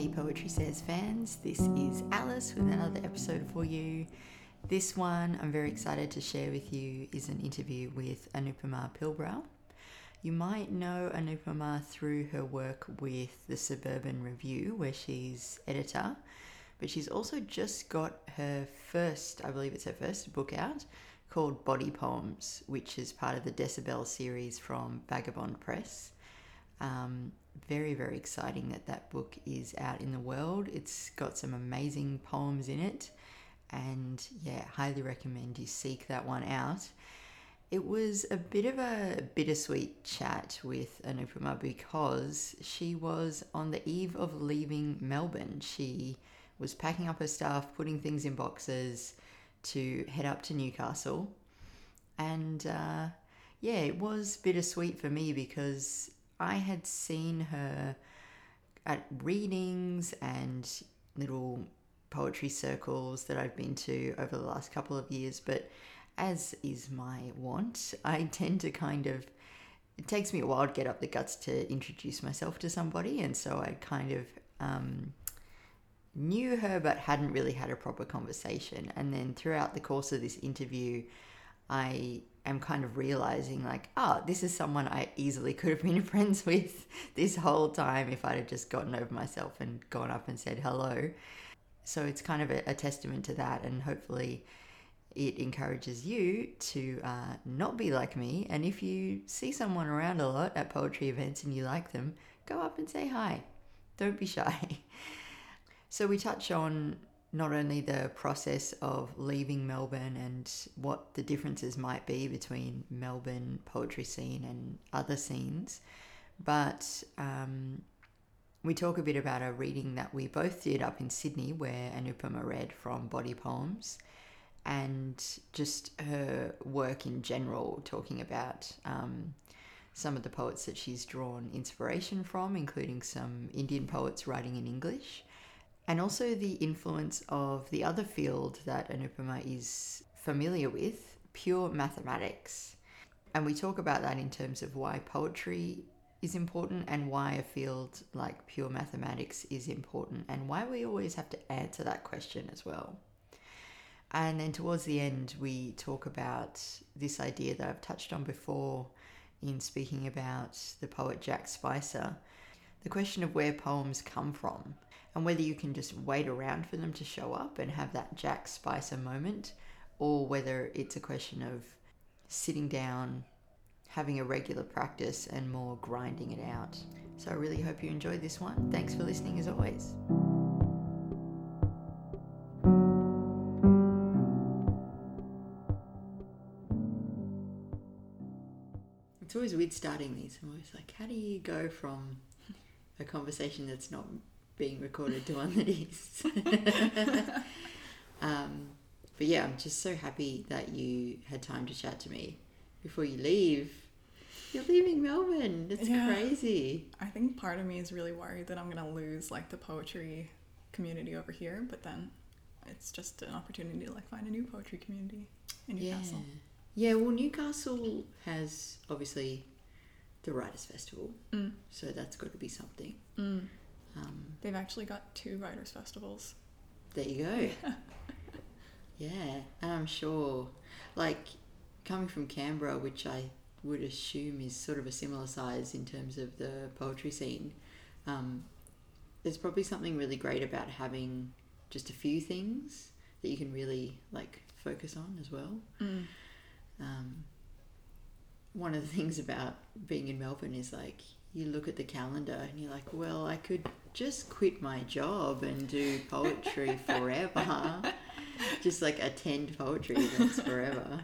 Hey Poetry Says fans, this is Alice with another episode for you. This one I'm very excited to share with you is an interview with Anupama Pilbrow. You might know Anupama through her work with the Suburban Review, where she's editor, but she's also just got her first, I believe it's her first book out called Body Poems, which is part of the Decibel series from Vagabond Press. Um, very, very exciting that that book is out in the world. It's got some amazing poems in it, and yeah, highly recommend you seek that one out. It was a bit of a bittersweet chat with Anupama because she was on the eve of leaving Melbourne. She was packing up her stuff, putting things in boxes to head up to Newcastle. And uh, yeah, it was bittersweet for me because I had seen her at readings and little poetry circles that I've been to over the last couple of years, but as is my want, I tend to kind of it takes me a while to get up the guts to introduce myself to somebody, and so I kind of um, knew her but hadn't really had a proper conversation. And then throughout the course of this interview, I am kind of realizing like, oh, this is someone I easily could have been friends with this whole time if I'd have just gotten over myself and gone up and said hello. So it's kind of a, a testament to that, and hopefully it encourages you to uh, not be like me. And if you see someone around a lot at poetry events and you like them, go up and say hi. Don't be shy. so we touch on not only the process of leaving Melbourne and what the differences might be between Melbourne poetry scene and other scenes, but um, we talk a bit about a reading that we both did up in Sydney where Anupama read from Body Poems and just her work in general, talking about um, some of the poets that she's drawn inspiration from, including some Indian poets writing in English and also the influence of the other field that Anupama is familiar with, pure mathematics. And we talk about that in terms of why poetry is important and why a field like pure mathematics is important and why we always have to answer that question as well. And then towards the end, we talk about this idea that I've touched on before in speaking about the poet Jack Spicer the question of where poems come from and whether you can just wait around for them to show up and have that Jack Spicer moment, or whether it's a question of sitting down, having a regular practice, and more grinding it out. So I really hope you enjoyed this one. Thanks for listening as always. It's always weird starting these. I'm always like, how do you go from a conversation that's not being recorded to one that is. um, but yeah, I'm just so happy that you had time to chat to me before you leave. You're leaving Melbourne. That's yeah. crazy. I think part of me is really worried that I'm going to lose like the poetry community over here, but then it's just an opportunity to like find a new poetry community in Newcastle. Yeah. Yeah, well Newcastle has obviously the Writers Festival. Mm. So that's got to be something. Mm. Um, They've actually got two writers' festivals. There you go. yeah, and I'm sure, like, coming from Canberra, which I would assume is sort of a similar size in terms of the poetry scene, um, there's probably something really great about having just a few things that you can really like focus on as well. Mm. Um, one of the things about being in Melbourne is like you look at the calendar and you're like, well, I could just quit my job and do poetry forever. just like attend poetry events forever.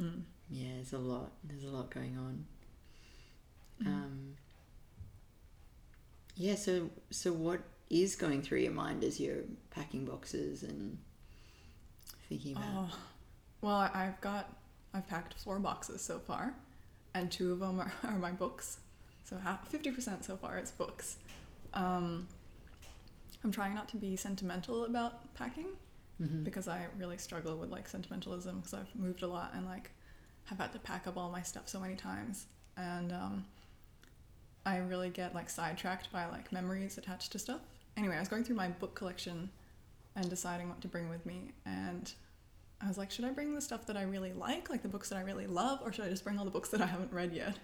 Mm. Yeah, there's a lot. There's a lot going on. Mm. Um, yeah, so so what is going through your mind as you're packing boxes and thinking about? Oh, well, I've got I've packed four boxes so far, and two of them are, are my books. So 50% so far is books. Um, I'm trying not to be sentimental about packing mm-hmm. because I really struggle with like sentimentalism because I've moved a lot and like have had to pack up all my stuff so many times. And um, I really get like sidetracked by like memories attached to stuff. Anyway, I was going through my book collection and deciding what to bring with me, and I was like, should I bring the stuff that I really like, like the books that I really love, or should I just bring all the books that I haven't read yet?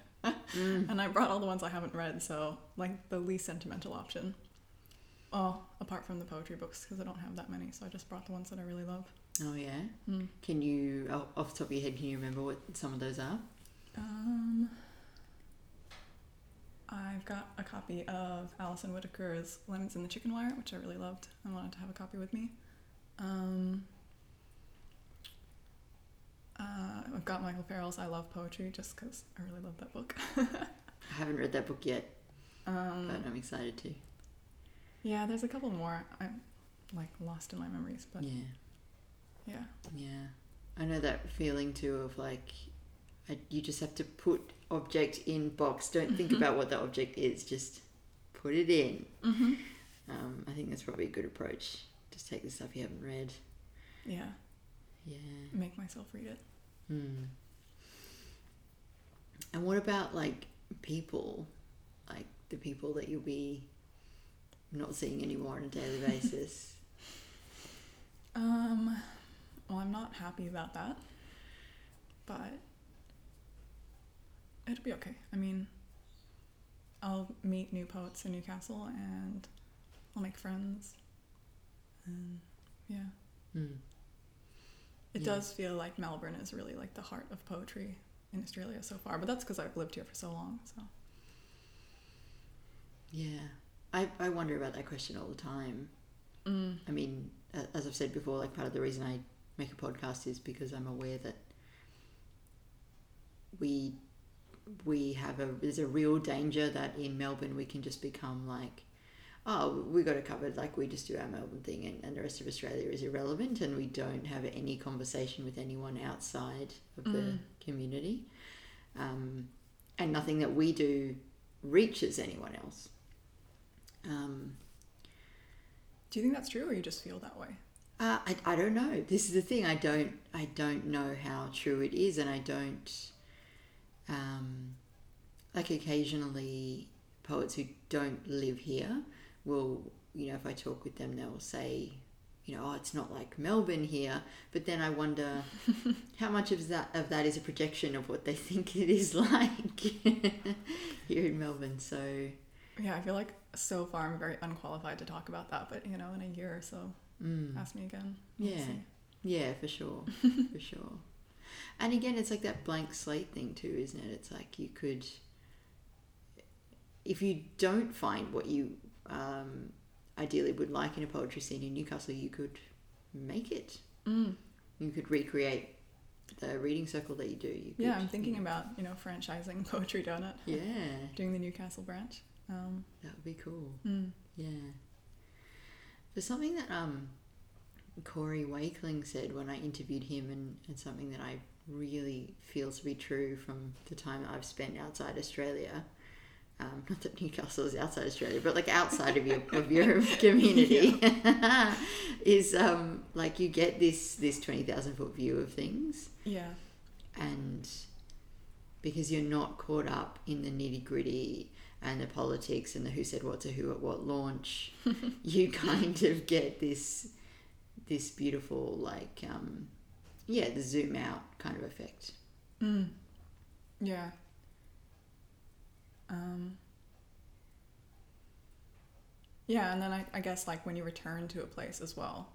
Mm. and I brought all the ones I haven't read, so like the least sentimental option. Oh, apart from the poetry books, because I don't have that many, so I just brought the ones that I really love. Oh yeah. Mm. Can you, off the top of your head, can you remember what some of those are? Um, I've got a copy of Alison Whittaker's Lemons in the Chicken Wire, which I really loved. I wanted to have a copy with me. Um, uh, I've got Michael Farrell's I Love Poetry just because I really love that book. I haven't read that book yet, um, but I'm excited to. yeah, there's a couple more. I'm like lost in my memories, but Yeah, yeah. yeah. I know that feeling too of like, I, you just have to put object in box. Don't think Mhm. about what the object is. Just put it in. Mm-hmm. Um, I think that's probably a good approach. Just take the stuff you haven't read. Yeah, Yeah. make myself read it. Hmm. And what about like people, like the people that you'll be not seeing anymore on a daily basis? Um, well, I'm not happy about that, but it'll be okay. I mean, I'll meet new poets in Newcastle and I'll make friends. And yeah, Hmm. It Yeah. does feel like Melbourne is really like the heart of poetry in Australia so far, but that's because I've lived here for so long. So Yeah. I, I wonder about that question all the time. mm. I mean, as I've said before, like part of the reason I make a podcast is because I'm aware that we we have a there's a real danger that in Melbourne we can just become like oh we got it covered like we just do our Melbourne thing and, and the rest of Australia is irrelevant and we don't have any conversation with anyone outside of the Mm. community um, and nothing that we do reaches anyone else um, do you think that's true, or you just feel that way? uh, I, I don't know. This is the thing. I don't I don't know how true it is, and I don't. Um, like occasionally, poets who don't live here will, you know, if I talk with them, they'll say, you know, oh, it's not like Melbourne here. But then I wonder how much of that of that is a projection of what they think it is like here in Melbourne. So Yeah, I feel like so far I'm very unqualified to talk about that, but you know, in a year or so, mm. ask me again. We'll Yeah. see. Yeah, for sure, for sure. And again, it's like that blank slate thing too, isn't it? It's like you could, if you don't find what you um, ideally would like in a poetry scene in Newcastle, you could make it. Mm. You could recreate the reading circle that you do. You Yeah, I'm thinking you know- about you know franchising Poetry Donut, Yeah, doing the Newcastle branch. Um, that would be cool. mm. Yeah. There's something that um, Corey Wakeling said when I interviewed him, and, and something that I really feel to be true from the time I've spent outside Australia. Um, not that Newcastle is outside Australia, but like outside of your of your community, is um, like you get this this twenty thousand foot view of things, Yeah, and because you're not caught up in the nitty gritty and the politics and the who said what to who at what launch, you kind of get this this beautiful like um, yeah the zoom out kind of effect. mm. yeah. Um, yeah, and then I, I guess like when you return to a place as well,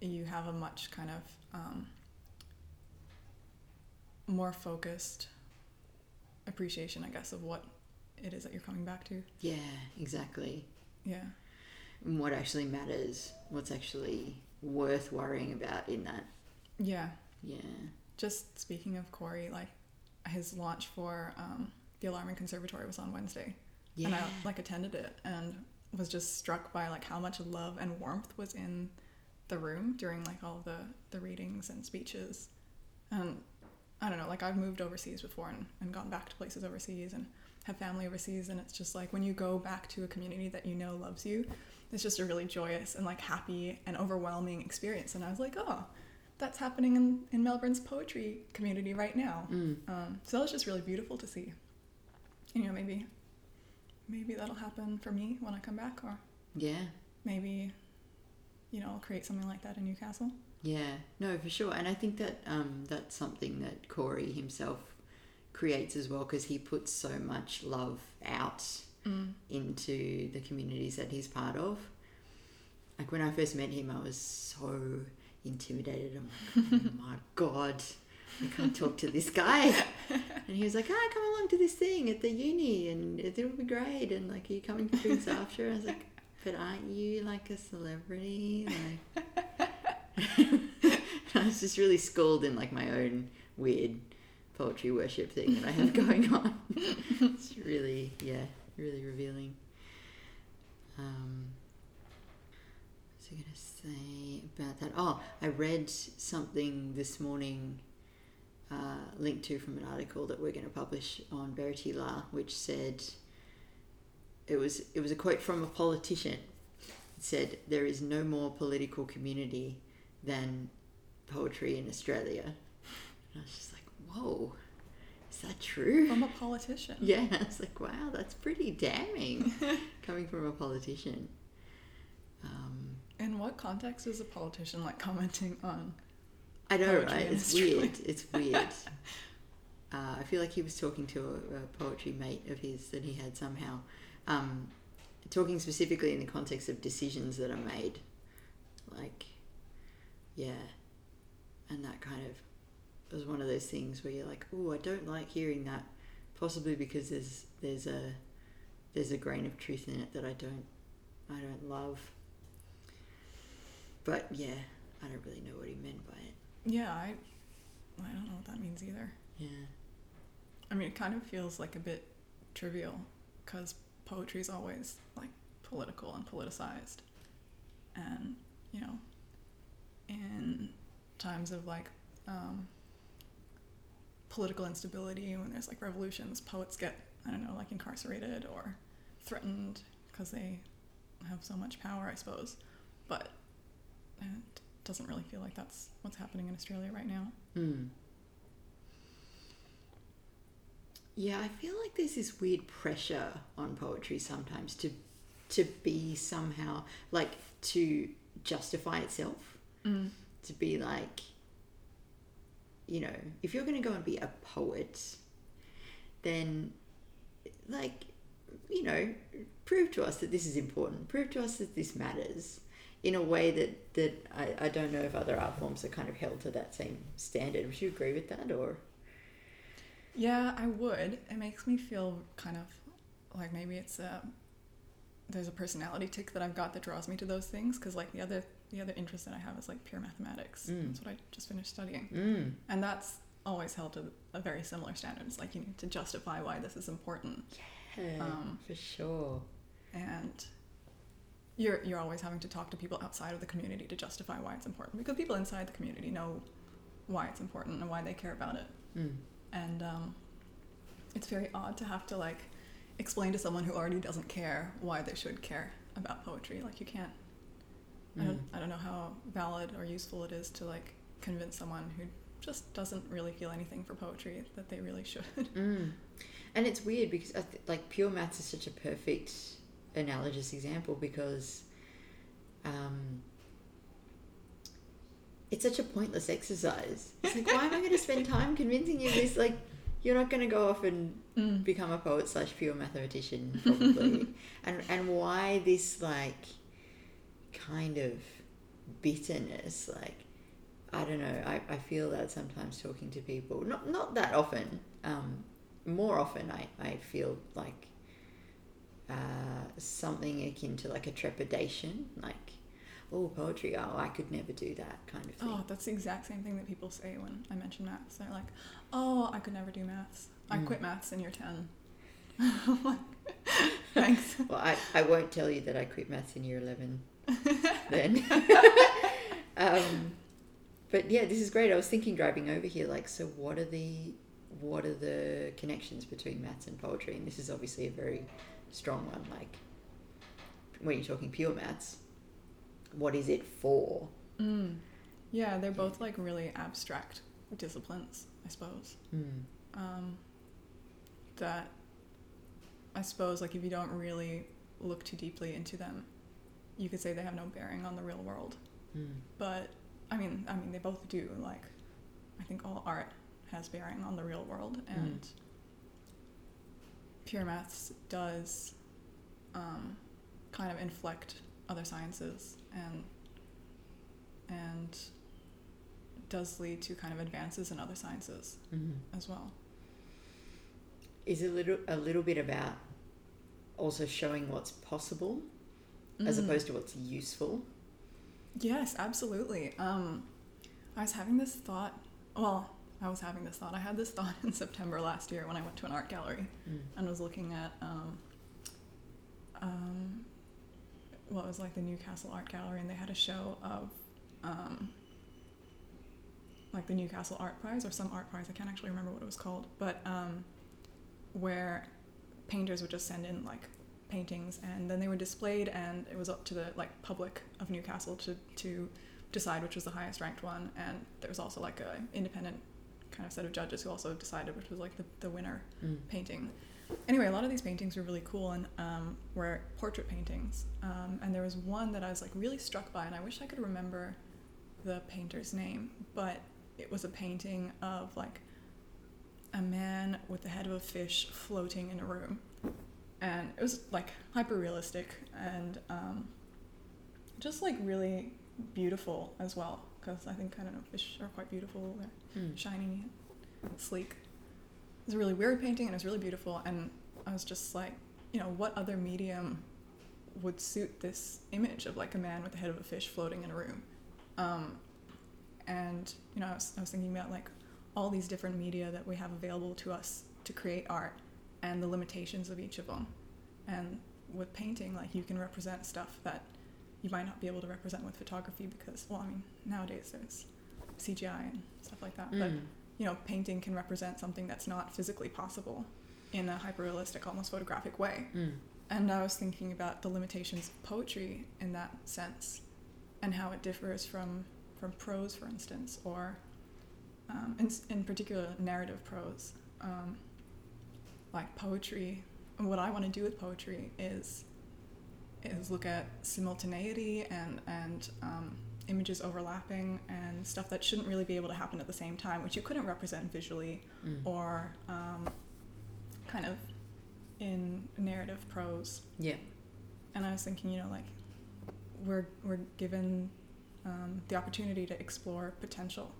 you have a much kind of um, more focused appreciation, I guess, of what it is that you're coming back to. Yeah, exactly. Yeah. And what actually matters, what's actually worth worrying about in that. Yeah. Yeah. Just speaking of Corey, like his launch for um, the Alarming Conservatory was on Wednesday, Yeah. and I like attended it and was just struck by like how much love and warmth was in the room during like all the the readings and speeches, and I don't know, like I've moved overseas before and, and gone back to places overseas and have family overseas, and it's just like when you go back to a community that you know loves you, it's just a really joyous and like happy and overwhelming experience. And I was like, oh, that's happening in, in Melbourne's poetry community right now. Mm. Um, so that was just really beautiful to see. You know, maybe maybe that'll happen for me when I come back, or Yeah. maybe, you know, I'll create something like that in Newcastle. Yeah, no, for sure. And I think that um, that's something that Corey himself creates as well because he puts so much love out Mm. into the communities that he's part of. Like when I first met him, I was so intimidated. I'm like, oh my god, I can't talk to this guy. And he was like, ah, come along to this thing at the uni and it'll be great. And like, are you coming to Prince After? I was like, but aren't you like a celebrity? Like, I was just really schooled in like my own weird poetry worship thing that I have going on. it's really, yeah, really revealing. Um, was I going to say about that? Oh, I read something this morning uh, linked to from an article that we're going to publish on Verity La, which said it was it was a quote from a politician. It said, "There is no more political community than poetry in Australia." And I was just like, "Whoa, is that true?" From a politician. Yeah, I was like, "Wow, that's pretty damning coming from a politician." Um, In what context is a politician like commenting on? I know, right? It's weird. It's weird. uh, I feel like he was talking to a, a poetry mate of his that he had somehow, um, talking specifically in the context of decisions that are made, like, yeah, and that kind of was one of those things where you're like, oh, I don't like hearing that, possibly because there's there's a there's a grain of truth in it that I don't I don't love. But yeah, I don't really know what he meant by it. Yeah, I, I don't know what that means either. Yeah. I mean, it kind of feels like a bit trivial because poetry is always like political and politicized. And, you know, in times of like um, political instability, when there's like revolutions, poets get, I don't know, like incarcerated or threatened because they have so much power, I suppose. But it doesn't really feel like that's what's happening in Australia right now. Hmm. Yeah, I feel like there's this weird pressure on poetry sometimes to to be somehow like to justify itself, Mm. to be like you know, if you're going to go and be a poet, then like you know, prove to us that this is important. Prove to us that this matters in a way that that I, I don't know if other art forms are kind of held to that same standard. Would you agree with that or Yeah, I would. It makes me feel kind of like maybe it's a there's a personality tick that I've got that draws me to those things because like the other the other interest that I have is like pure mathematics. Mm. That's what I just finished studying, mm. and that's always held to a very similar standard. It's like you need to justify why this is important, Yeah, Um, for sure. and you're you're always having to talk to people outside of the community to justify why it's important because people inside the community know why it's important and why they care about it. Mm. and um, it's very odd to have to like explain to someone who already doesn't care why they should care about poetry like you can't I, Mm. don't, I don't know how valid or useful it is to like convince someone who just doesn't really feel anything for poetry that they really should Mm. And it's weird because I th- like pure maths is such a perfect analogous example because um, it's such a pointless exercise. It's like, why am I going to spend time convincing you this? Like, you're not going to go off and mm. become a poet slash pure mathematician probably and and why this like kind of bitterness like i don't know i, I feel that sometimes talking to people not not that often um more often i i feel like uh something akin to like a trepidation like oh poetry oh i could never do that kind of thing oh that's the exact same thing that people say when i mention maths they're like oh i could never do maths i Mm. quit maths in year 10 thanks well i i won't tell you that i quit maths in year 11 then. um, but yeah, this is great. I was thinking driving over here, like, so what are the what are the connections between maths and poetry? And this is obviously a very strong one. Like, when you're talking pure maths, what is it for? Mm. Yeah, they're both like really abstract disciplines, I suppose. Mm. Um, that I suppose like if you don't really look too deeply into them, you could say they have no bearing on the real world. Mm. But I mean, I mean they both do. Like I think all art has bearing on the real world, and pure maths does um, kind of inflect other sciences and and does lead to kind of advances in other sciences Mm. as well. Is a little a little bit about also showing what's possible as Mm. opposed to what's useful? Yes, absolutely. Um, I was having this thought. Well, I was having this thought. I had this thought in September last year when I went to an art gallery Mm. and was looking at um, um, well, was like the Newcastle Art Gallery, and they had a show of um, like the Newcastle Art Prize or some art prize. I can't actually remember what it was called, but um, where painters would just send in like paintings, and then they were displayed, and it was up to the like public of Newcastle to to decide which was the highest ranked one, and there was also like a independent kind of set of judges who also decided which was like the, the winner Mm. painting. Anyway, a lot of these paintings were really cool and um, were portrait paintings. Um, and there was one that I was like really struck by, and I wish I could remember the painter's name, but it was a painting of like a man with the head of a fish floating in a room, and it was like hyper realistic and um, just like really beautiful as well. Because I think I don't know, fish are quite beautiful. They're Mm. shiny, sleek. It was a really weird painting and it was really beautiful. And I was just like, you know, what other medium would suit this image of like a man with the head of a fish floating in a room? Um, and, you know, I was, I was thinking about like all these different media that we have available to us to create art and the limitations of each of them. And with painting, like you can represent stuff that you might not be able to represent with photography because, well, I mean, nowadays there's CGI and stuff like that. But Mm. you know, painting can represent something that's not physically possible in a hyperrealistic, almost photographic way. Mm. And I was thinking about the limitations of poetry in that sense, and how it differs from from prose, for instance, or um, in in particular narrative prose. Um, like poetry, what I want to do with poetry is is look at simultaneity and and um, images overlapping and stuff that shouldn't really be able to happen at the same time, which you couldn't represent visually Mm. or um, kind of in narrative prose. Yeah. And I was thinking, you know, like we're we're given um, the opportunity to explore potential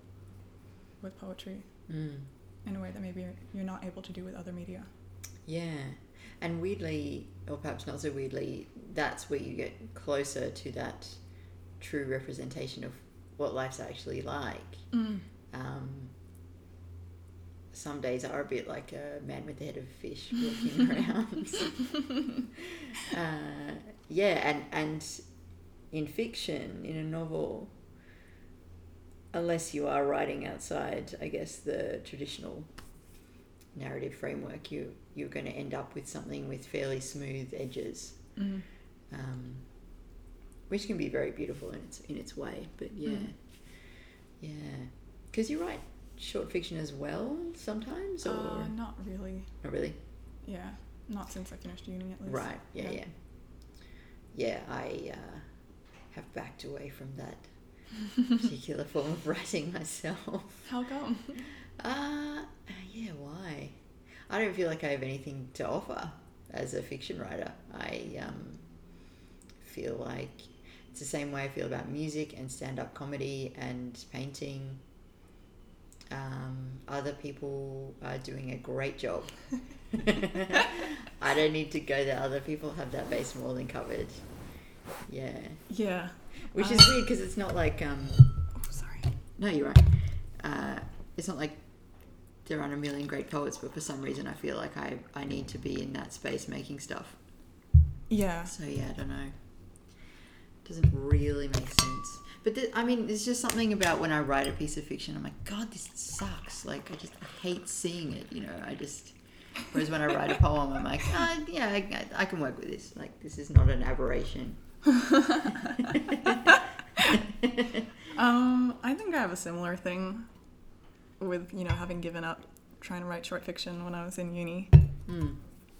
with poetry Mm. in a way that maybe you're, you're not able to do with other media. Yeah. And weirdly, or perhaps not so weirdly, that's where you get closer to that true representation of what life's actually like. Mm. Um, some days are a bit like a man with the head of a fish walking around. uh, yeah, and, and in fiction, in a novel, unless you are writing outside, I guess, the traditional narrative framework, you, you're going to end up with something with fairly smooth edges, Mm. um, which can be very beautiful in its, in its way. But yeah, Mm. yeah. Because you write short fiction as well sometimes, or Uh, not really. not really? Yeah, not since I finished uni at least. Right. Yeah. Yeah. Yeah. Yeah. I uh, have backed away from that particular form of writing myself. How come? Uh, yeah. Why? I don't feel like I have anything to offer as a fiction writer. I um, feel like it's the same way I feel about music and stand-up comedy and painting. Um, other people are doing a great job. I don't need to go there. Other people have that base more than covered. Yeah, Yeah. which Uh, is weird because it's not like um. Oh, sorry. No, you're right. Uh, it's not like there aren't a million great poets, but for some reason I feel like I I need to be in that space making stuff. Yeah. So yeah, I don't know. Doesn't really make sense. But th- I mean, there's just something about when I write a piece of fiction, I'm like, God, this sucks. Like I just hate seeing it. You know, I just. Whereas when I write a poem, I'm like, ah, yeah, I, I can work with this. Like this is not an aberration. Um, I think I have a similar thing with, you know, having given up trying to write short fiction when I was in uni. Hmm.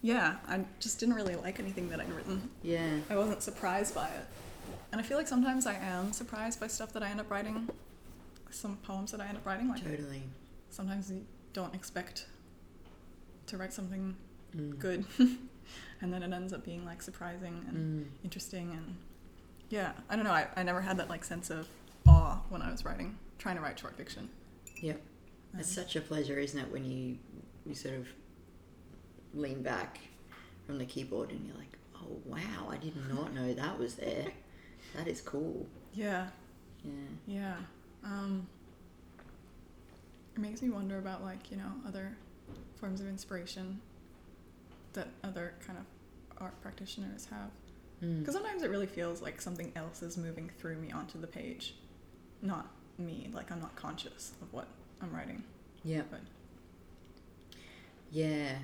yeah, I just didn't really like anything that I'd written. Yeah. I wasn't surprised by it. And I feel like sometimes I am surprised by stuff that I end up writing, some poems that I end up writing. Like Totally. sometimes you don't expect to write something Mm. good, and then it ends up being like surprising and Mm. interesting. And yeah, I don't know. I, I never had that like sense of awe when I was writing, trying to write short fiction. Yep. Um, It's such a pleasure, isn't it, when you you sort of lean back from the keyboard and you're like, oh wow, I did not know that was there. That is cool. yeah, Yeah. yeah. Um, it makes me wonder about like you know other forms of inspiration that other kind of art practitioners have. Mm. Because sometimes it really feels like something else is moving through me onto the page, not me. Like I'm not conscious of what I'm writing. Yeah. But Yeah.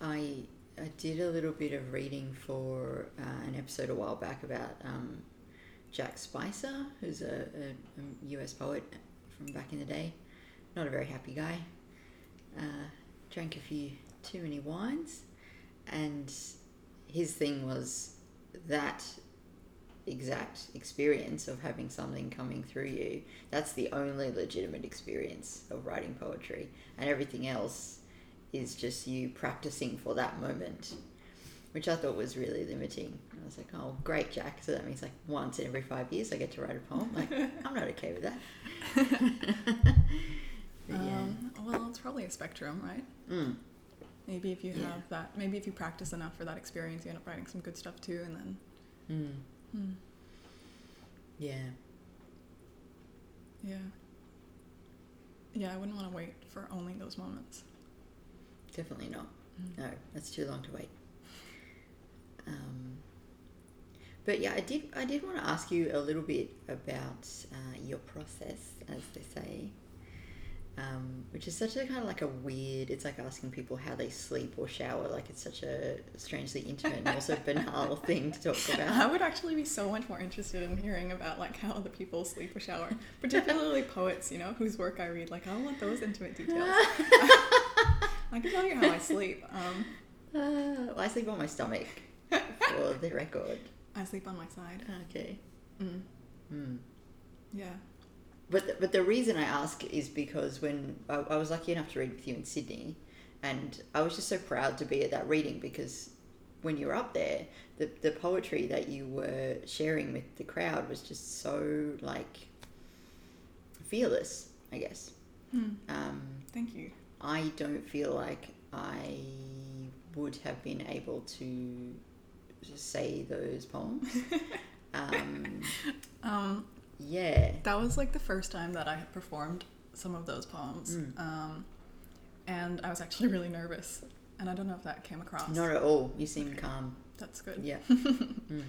I I did a little bit of reading for uh, an episode a while back about um, Jack Spicer, who's a, a, a US poet from back in the day. Not a very happy guy. Uh, drank a few too many wines, and his thing was that exact experience of having something coming through you. That's the only legitimate experience of writing poetry, and everything else is just you practicing for that moment, which I thought was really limiting. I was like, oh, great, Jack. So that means like once in every five years I get to write a poem. Like, I'm not okay with that. But yeah. um, well, it's probably a spectrum, right? Mm. Maybe if you Yeah. have that, maybe if you practice enough for that experience, you end up writing some good stuff too, and then. Mm. Hmm, Yeah. yeah. Yeah, I wouldn't want to wait for only those moments. Definitely not. Mm. No, that's too long to wait. Um, but yeah, I did. I did want to ask you a little bit about uh, your process, as they say, um, which is such a kind of like a weird. It's like asking people how they sleep or shower. Like it's such a strangely intimate and also banal thing to talk about. I would actually be so much more interested in hearing about like how other people sleep or shower, particularly poets, you know, whose work I read. Like, I want those intimate details. I can tell you how I sleep. Um, Uh, well, I sleep on my stomach, for the record. I sleep on my side. Okay. Mm. Hmm. Yeah. But the, but the reason I ask is because when I, I was lucky enough to read with you in Sydney, and I was just so proud to be at that reading because when you were up there, the the poetry that you were sharing with the crowd was just so like fearless. I guess. Hmm. Um, Thank you. I don't feel like I would have been able to say those poems. um, Um, yeah. that was like the first time that I had performed some of those poems. Mm. Um, and I was actually really nervous. And I don't know if that came across. Not at all. You seem calm. That's good. Yeah. Mm.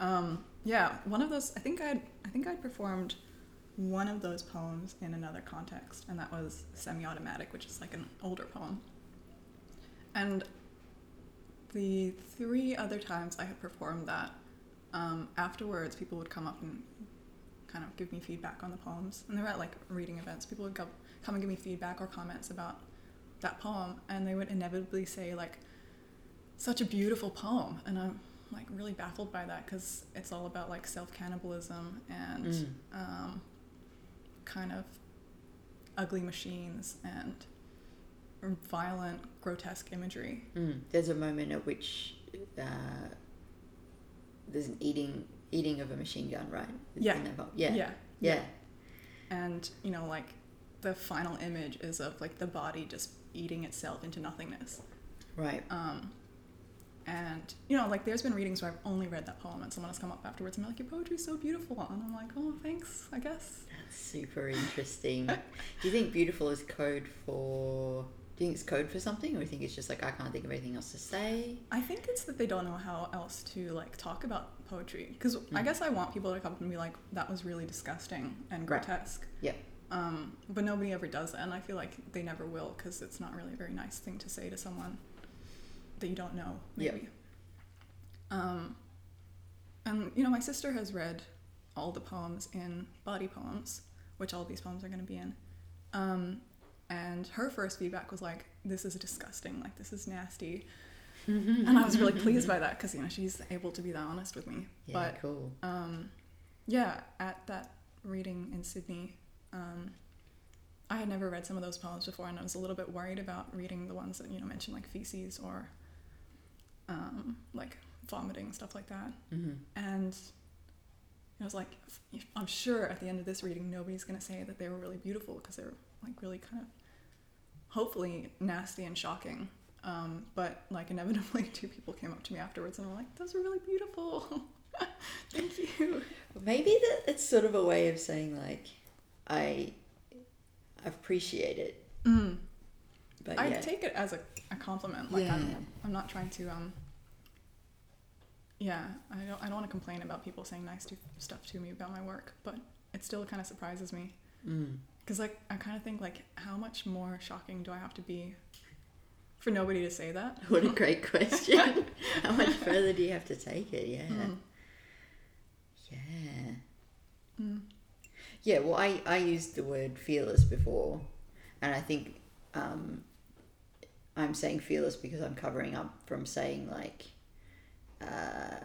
Um, yeah, one of those. I think I'd. I think I'd performed one of those poems in another context, and that was semi-automatic, which is like an older poem. And the three other times I had performed that, um, afterwards, people would come up and kind of give me feedback on the poems, and they were at like reading events. People would go, come and give me feedback or comments about that poem, and they would inevitably say like, "Such a beautiful poem," and I'm like really baffled by that because it's all about like self cannibalism and Mm. um, kind of ugly machines and violent, grotesque imagery. Mm. There's a moment at which uh, there's an eating eating of a machine gun, right? Yeah. Yeah. yeah, Yeah. and you know like the final image is of like the body just eating itself into nothingness. Right. Um, and you know, like there's been readings where I've only read that poem, and someone has come up afterwards and been like, "Your poetry's so beautiful," and I'm like, "Oh, thanks, I guess." That's super interesting. do you think beautiful is code for? Do you think it's code for something, or do you think it's just like I can't think of anything else to say? I think it's that they don't know how else to like talk about poetry, because I Mm. guess I want people to come up and be like, "That was really disgusting and Right. grotesque." Yeah. Um, but nobody ever does that, and I feel like they never will, because it's not really a very nice thing to say to someone that you don't know. Yeah. Maybe. Um, and you know, my sister has read all the poems in Body Poems, which all these poems are going to be in. Um, and her first feedback was like, "This is disgusting. Like this is nasty." and I was really pleased by that because you know she's able to be that honest with me. Yeah, but cool. um, yeah, at that reading in Sydney, um, I had never read some of those poems before, and I was a little bit worried about reading the ones that you know mention like feces or um, like vomiting stuff like that. hmm And I was like, I'm sure at the end of this reading, nobody's gonna say that they were really beautiful because they're like really kind of, hopefully nasty and shocking. Um, but like inevitably, two people came up to me afterwards and were like, "Those are really beautiful. Thank you." Maybe that it's sort of a way of saying like, I appreciate it, Mm. but I yeah, take it as a, a compliment. Like Yeah. I'm, I'm not trying to um. Yeah, I don't. I don't want to complain about people saying nice to, stuff to me about my work, but it still kind of surprises me mm. Because like I kind of think like how much more shocking do I have to be for nobody to say that? what a great question. How much further do you have to take it? Yeah, Mm. yeah. Mm. Yeah, well, I, I used the word fearless before, and I think um, I'm saying fearless because I'm covering up from saying like, uh,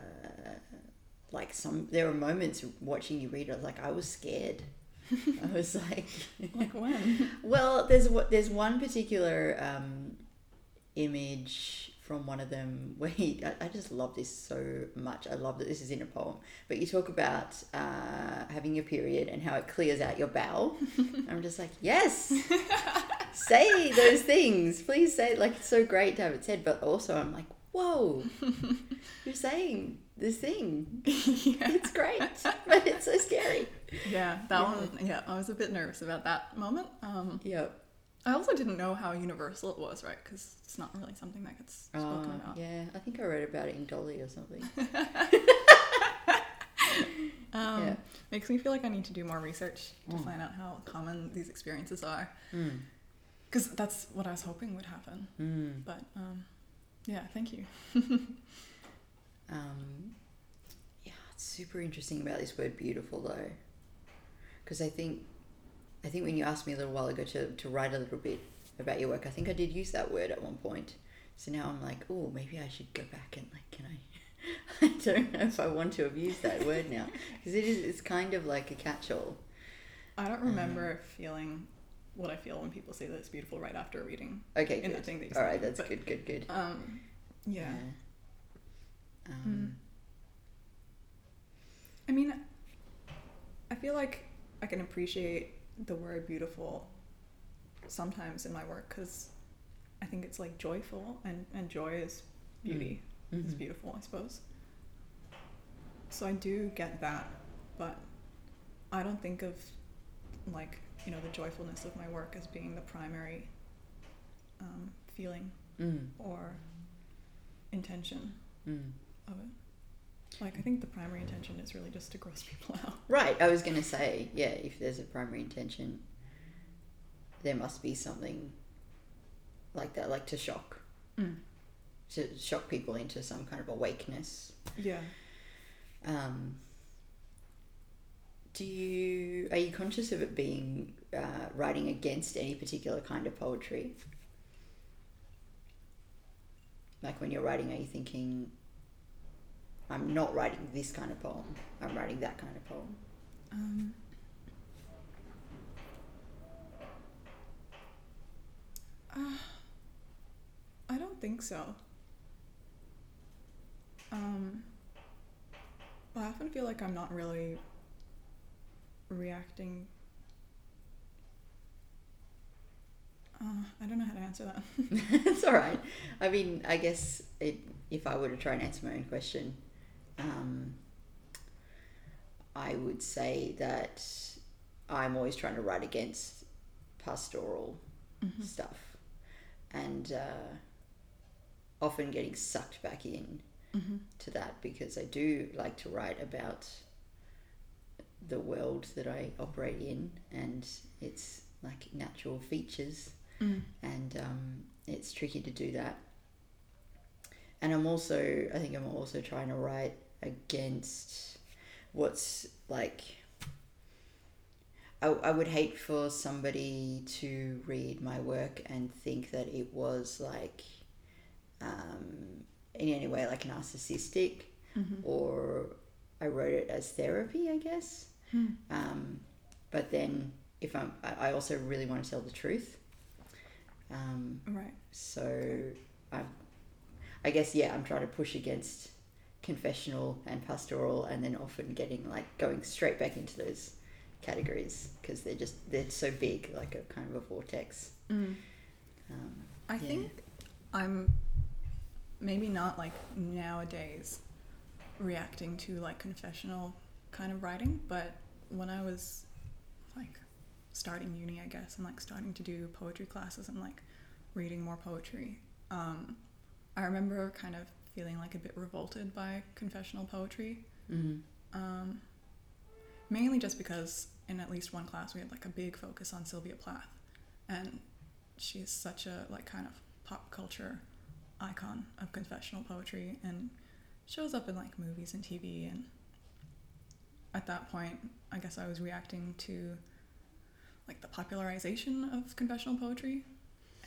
like some. There were moments watching you read. it, like, I was scared. I was like, Like when? well, there's what there's one particular um, image from one of them where he, I, I just love this so much. I love that this is in a poem. But you talk about uh, having your period and how it clears out your bowel. I'm just like, yes, say those things. Please say. Like it's so great to have it said. But also, I'm like, whoa, you're saying this thing. yeah. It's great, but it's so scary. yeah, that Yeah. one. Yeah, I was a bit nervous about that moment. Um, Yep. I also didn't know how universal it was, right? Because it's not really something that gets spoken Oh, about. yeah, I think I read about it in Dolly or something. Um, Yeah. Makes me feel like I need to do more research to Mm. find out how common these experiences are. Mm. Because that's what I was hoping would happen. Mm. But um, yeah, thank you. Um, yeah, it's super interesting about this word "beautiful" though, because I think, I think when you asked me a little while ago to, to write a little bit about your work, I think I did use that word at one point. So now I'm like, oh, maybe I should go back and like, can I? I don't know if I want to have used that word now because it is. It's kind of like a catch-all. I don't Um, remember feeling what I feel when people say that it's beautiful right after a reading. Okay, In good. that thing that you All right, that's but- good. Good. Good. Um, yeah. Um, I mean, I feel like I can appreciate the word beautiful sometimes in my work because I think it's like joyful and, and joy is beauty. It's mhm. beautiful, I suppose. So I do get that, but I don't think of like, you know, the joyfulness of my work as being the primary um, feeling Mm, or intention mm. Of it. Like, I think the primary intention is really just to gross people out. Right, I was going to say, yeah, if there's a primary intention, there must be something like that, like to shock, Mm. to shock people into some kind of awakeness. Yeah. Um, do you are you conscious of it being uh, writing against any particular kind of poetry? Like when you're writing, are you thinking, I'm not writing this kind of poem, I'm writing that kind of poem? Um, uh, I don't think so. Um, I often feel like I'm not really reacting. Uh, I don't know how to answer that. it's all right. I mean, I guess it, if I were to try and answer my own question, um, I would say that I'm always trying to write against pastoral Mhm. stuff and uh, often getting sucked back in Mhm. to that because I do like to write about the world that I operate in and its like natural features Mm. and um, it's tricky to do that. And I'm also, I think I'm also trying to write against what's like. I, I would hate for somebody to read my work and think that it was like um, in any way like narcissistic Mm-hmm. or I wrote it as therapy, I guess. Hmm. Um, but then if I'm, I I also really want to tell the truth. Um, Right. so I, I guess yeah, I'm trying to push against confessional and pastoral, and then often getting like going straight back into those categories because they're just they're so big, like a kind of a vortex. Mm. Um, I Yeah. think I'm maybe not like nowadays reacting to like confessional kind of writing, but when I was like starting uni, I guess, and like starting to do poetry classes and like reading more poetry, um, I remember kind of feeling like a bit revolted by confessional poetry. mhm. Um, mainly just because in at least one class we had like a big focus on Sylvia Plath, and she's such a like kind of pop culture icon of confessional poetry and shows up in like movies and TV and at that point I guess I was reacting to like the popularization of confessional poetry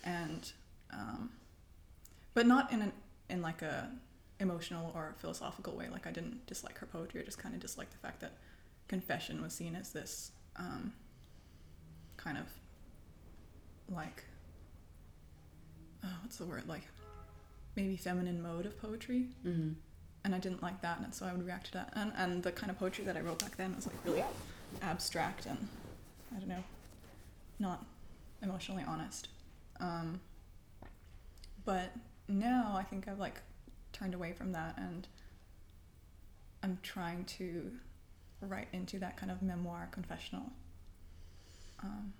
and um, but not in an in like a emotional or philosophical way like I didn't dislike her poetry I just kind of disliked the fact that confession was seen as this um, kind of like oh, what's the word? Like maybe feminine mode of poetry. Mhm. and I didn't like that and so I would react to that. And, and the kind of poetry that I wrote back then was like really abstract and I don't know not emotionally honest. Um, but now I think I've like turned away from that and I'm trying to write into that kind of memoir confessional um,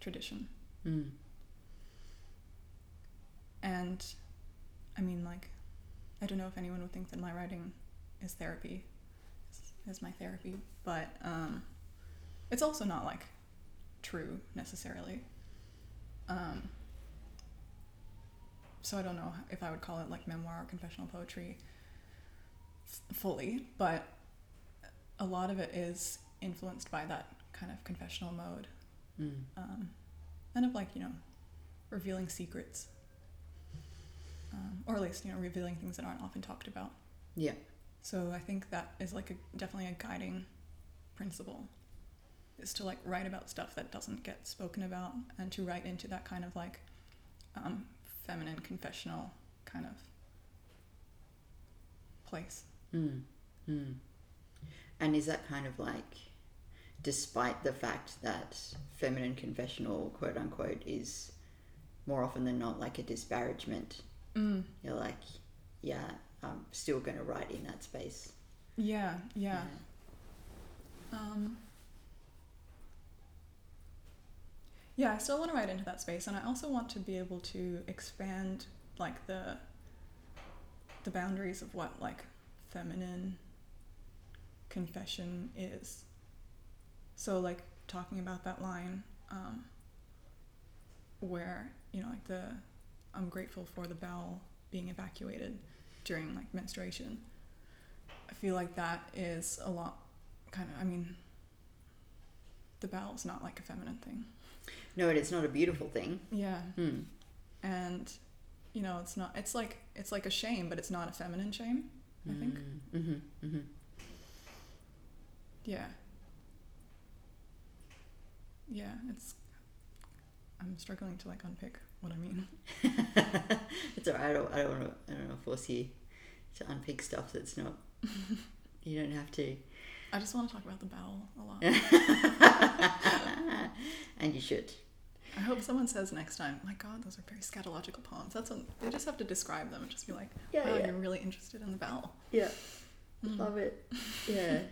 tradition Mm. and I mean like I don't know if anyone would think that my writing is therapy is, is my therapy but um, it's also not like true necessarily um, so I don't know if I would call it like memoir or confessional poetry f- fully but a lot of it is influenced by that kind of confessional mode Mm. um, and of like you know revealing secrets um, or at least you know revealing things that aren't often talked about Yeah. so i think that is like a, definitely a guiding principle is to like write about stuff that doesn't get spoken about and to write into that kind of like um, feminine confessional kind of place Mm. Mm. And is that kind of like, despite the fact that feminine confessional, quote unquote, is more often than not like a disparagement, mm. you're like, yeah, I'm still going to write in that space. yeah yeah Um, yeah, I still want to write into that space, and I also want to be able to expand like the the boundaries of what like feminine confession is. So like talking about that line um, where you know like the I'm grateful for the bowel being evacuated during like menstruation. I feel like that is a lot kind of I mean the bowel's not like a feminine thing. No, it's not a beautiful thing. Yeah. Hmm. And you know, it's not it's like it's like a shame, but it's not a feminine shame, I think. Mm-hmm. Mm-hmm. Yeah. Yeah, it's I'm struggling to like unpick what I mean. it's alright. I don't. I don't want to. I don't want to force you to unpick stuff that's not. you don't have to. I just want to talk about the bowel a lot. and you should. I hope someone says next time, "My God, those are very scatological poems." That's a, they just have to describe them and just be like, Yeah, "Wow, yeah. you're really interested in the bowel." Yeah. Mm. Love it. Yeah.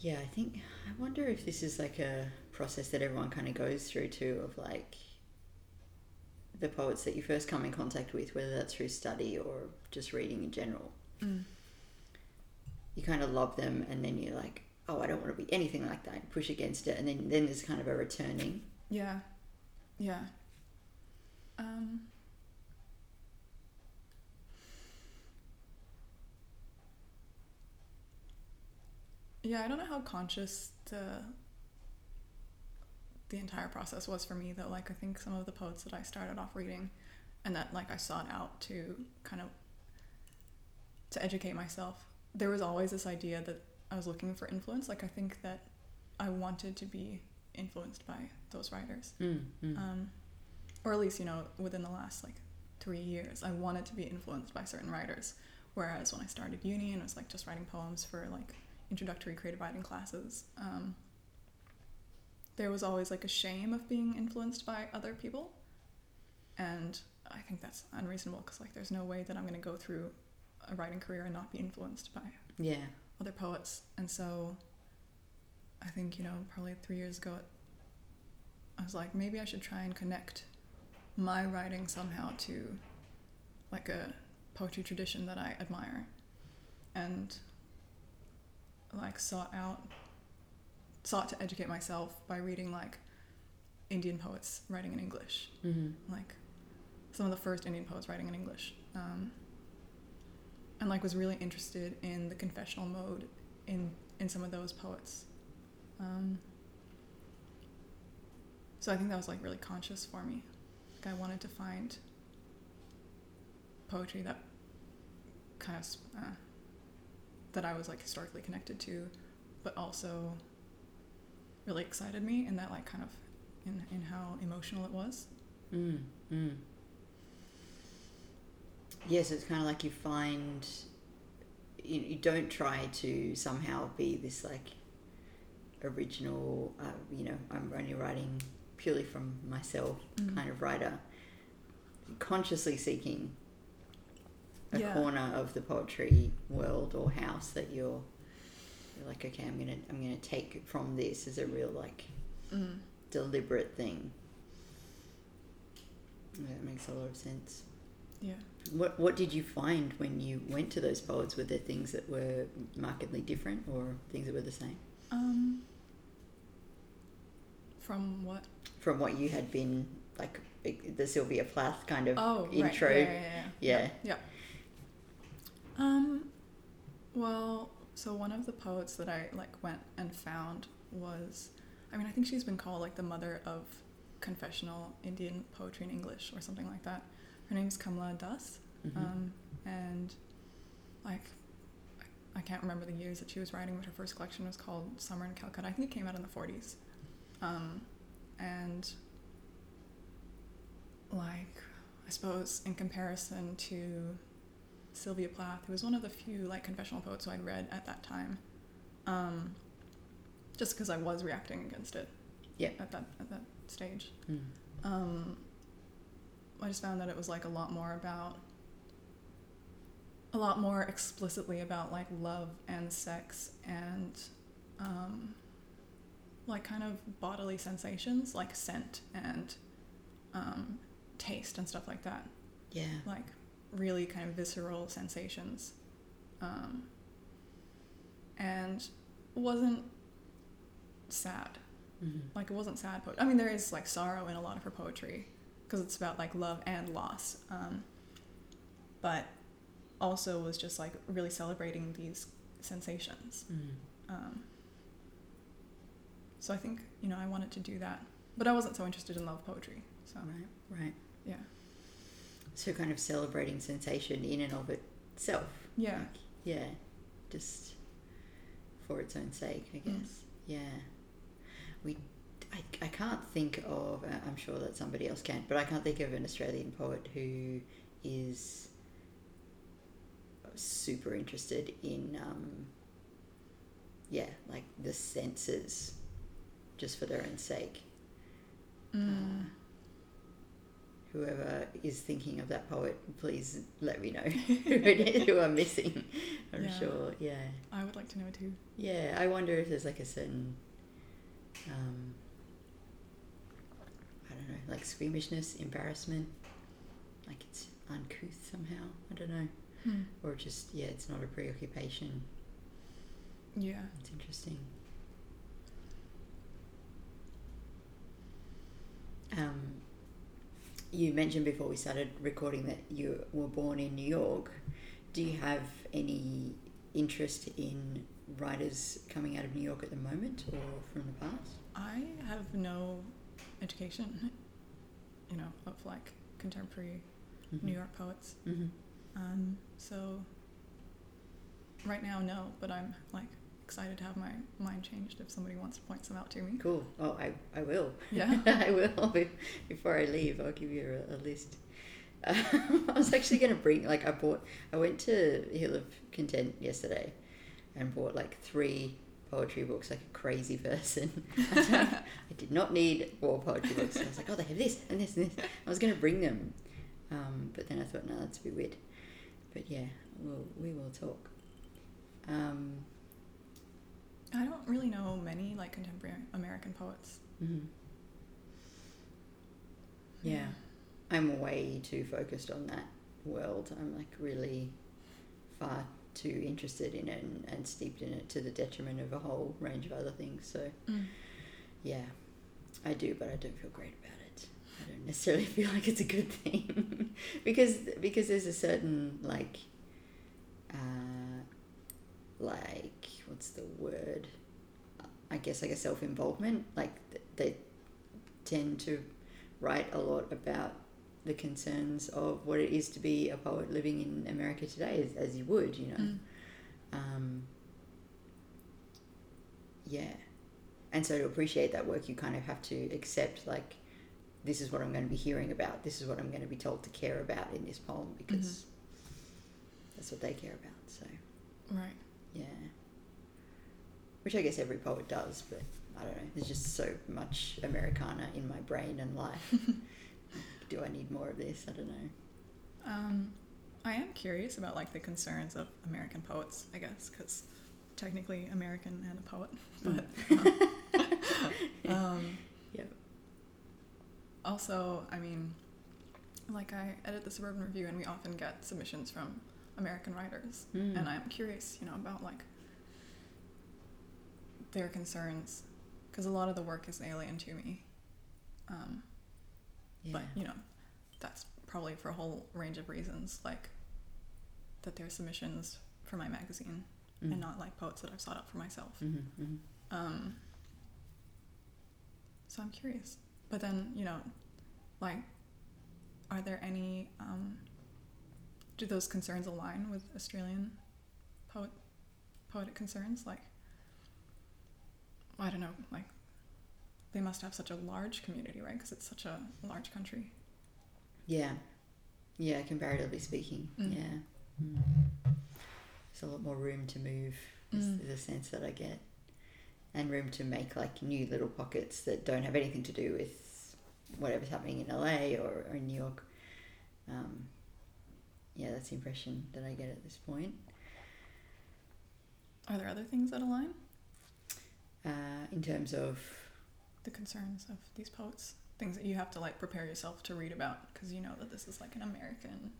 yeah, I think I wonder if this is like a process that everyone kind of goes through too of like the poets that you first come in contact with, whether that's through study or just reading in general. Mm. You kind of love them and then you're like, oh, I don't want to be anything like that. Push against it. And then, then there's kind of a returning. Yeah, yeah. Um, Yeah, I don't know how conscious the the entire process was for me though. Like I think some of the poets that I started off reading and that like I sought out to kind of to educate myself, there was always this idea that I was looking for influence. Like I think that I wanted to be influenced by those writers. Mm, mm. Um, or at least, you know, within the last like three years, I wanted to be influenced by certain writers. Whereas when I started uni and was like just writing poems for like introductory creative writing classes, um, there was always like a shame of being influenced by other people. And I think that's unreasonable because like there's no way that I'm going to go through a writing career and not be influenced by yeah. other poets. And so I think, you know, probably three years ago, I was like, maybe I should try and connect my writing somehow to like a poetry tradition that I admire. And like sought out, sought to educate myself by reading like Indian poets writing in English, Mm-hmm. like some of the first Indian poets writing in English. Um, and like was really interested in the confessional mode in in some of those poets. Um, so I think that was like really conscious for me. Like I wanted to find poetry that kind of uh, that I was like historically connected to, but also really excited me and that like kind of in in how emotional it was. Mm, mm. Yes, it's kind of like you find you, you don't try to somehow be this like original, uh, you know, I'm only writing purely from myself Mm. kind of writer. Consciously seeking a Yeah. corner of the poetry world or house that you're, you're like, okay, I'm gonna I'm gonna take from this as a real like Mm. deliberate thing. Yeah, that makes a lot of sense. Yeah. What What did you find when you went to those poets? Were there things that were markedly different, or things that were the same Um. From what? from what you had been like the Sylvia Plath kind of Oh, intro? Right. Yeah, yeah, yeah. Yeah. Um. Well, so one of the poets that I like went and found was, I mean, I think she's been called like the mother of confessional Indian poetry in English or something like that. Her name's Kamala Das. Mhm. Um, and like, I- I can't remember the years that she was writing, but her first collection was called Summer in Calcutta. I think it came out in the 40s. Um, and like, I suppose in comparison to Sylvia Plath, who was one of the few like confessional poets who I'd read at that time, um, just because I was reacting against it. Yeah. At that at that stage Mm. um, I just found that it was like a lot more about a lot more explicitly about like love and sex and um, like kind of bodily sensations like scent and um, taste and stuff like that Yeah. like really kind of visceral sensations um, and wasn't sad Mhm. like it wasn't sad poetry. I mean, there is like sorrow in a lot of her poetry because it's about like love and loss. Um, but also was just like really celebrating these sensations. Mm. Um, so I think you know I wanted to do that, but I wasn't so interested in love poetry. So Right. Right. yeah, So kind of celebrating sensation in and of itself. yeah, Like, yeah. Just for its own sake, I Mm. guess. Yeah. We. I, I can't think of. uh, I'm sure that somebody else can, but I can't think of an Australian poet who is super interested in. Um, yeah, like the senses, just for their own sake. Mm. Uh, whoever is thinking of that poet, please let me know who it is who I'm missing. I'm Yeah. sure. Yeah. I would like to know too. Yeah. I wonder if there's like a certain, um, I don't know, like squeamishness, embarrassment, like it's uncouth somehow. I don't know, Hmm. or just yeah, it's not a preoccupation. Yeah. It's interesting. Um, you mentioned before we started recording that you were born in New York. Do you have any interest in writers coming out of New York at the moment or from the past? I have no education, you know, of like contemporary Mhm. New York poets. Mhm. Um, so right now, no, but I'm like excited to have my mind changed if somebody wants to point some out to me. Cool. Oh, I, I will. Yeah. I will. Before I leave, I'll give you a, a list. Um, I was actually going to bring, like, I bought, I went to Hill of Content yesterday and bought like three poetry books like a crazy person. I, don't- I did not need more poetry books. I was like, oh, they have this and this and this. I was going to bring them. Um, but then I thought, no, that's a bit weird. But yeah, we'll, we will talk. Um, I don't really know many like contemporary American poets. mhm. Yeah. I'm way too focused on that world. I'm like really far too interested in it and, and steeped in it to the detriment of a whole range of other things. So Mm. yeah, I do, but I don't feel great about it. I don't necessarily feel like it's a good thing because because there's a certain like uh, like what's the word? I guess like a self involvement. Like they tend to write a lot about the concerns of what it is to be a poet living in America today, as, as you would, you know. Mm. Um, yeah. And so to appreciate that work, you kind of have to accept, like, this is what I'm going to be hearing about. This is what I'm going to be told to care about in this poem because that's what they care about. So, Right. yeah. Which I guess every poet does, but I don't know. There's just so much Americana in my brain and life. Do I need more of this? I don't know. Um, I am curious about like the concerns of American poets, I guess, because technically American and a poet, but um, Yep. Also, I mean, like I edit the Suburban Review, and we often get submissions from American writers, Mm. and I'm curious, you know, about like their concerns, because a lot of the work is alien to me. Um, Yeah. but you know that's probably for a whole range of reasons like that they're submissions for my magazine Mm. and not like poets that i've sought out for myself Mhm, mhm. um, so i'm curious but then you know like are there any um, do those concerns align with australian poet poetic concerns like i don't know like they must have such a large community right because it's such a large country Yeah. Yeah, comparatively speaking. Mm. Yeah. Mm. There's a lot more room to move, is, Mm. a sense that I get. And room to make like new little pockets that don't have anything to do with whatever's happening in LA or, or in New York. Um, yeah, that's the impression that I get at this point. Are there other things that align? Uh, in terms of, The concerns of these poets? Things that you have to like prepare yourself to read about because you know that this is like an American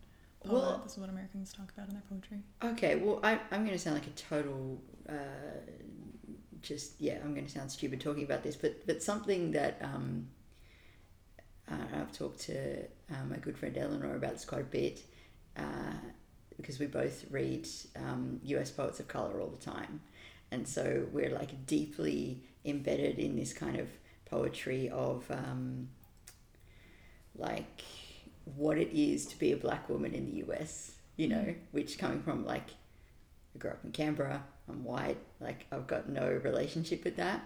poet. Well- this is what Americans talk about in their poetry. okay, well, I, I'm going to sound like a total, uh, just, yeah, I'm going to sound stupid talking about this, but, but something that, um, uh, I've talked to uh, my good friend Eleanor about this quite a bit uh, because we both read um, US poets of color all the time. And so we're like deeply embedded in this kind of poetry of um, like what it is to be a black woman in the US, you know, Mm. which coming from like, I grew up in Canberra, I'm white, like I've got no relationship with that.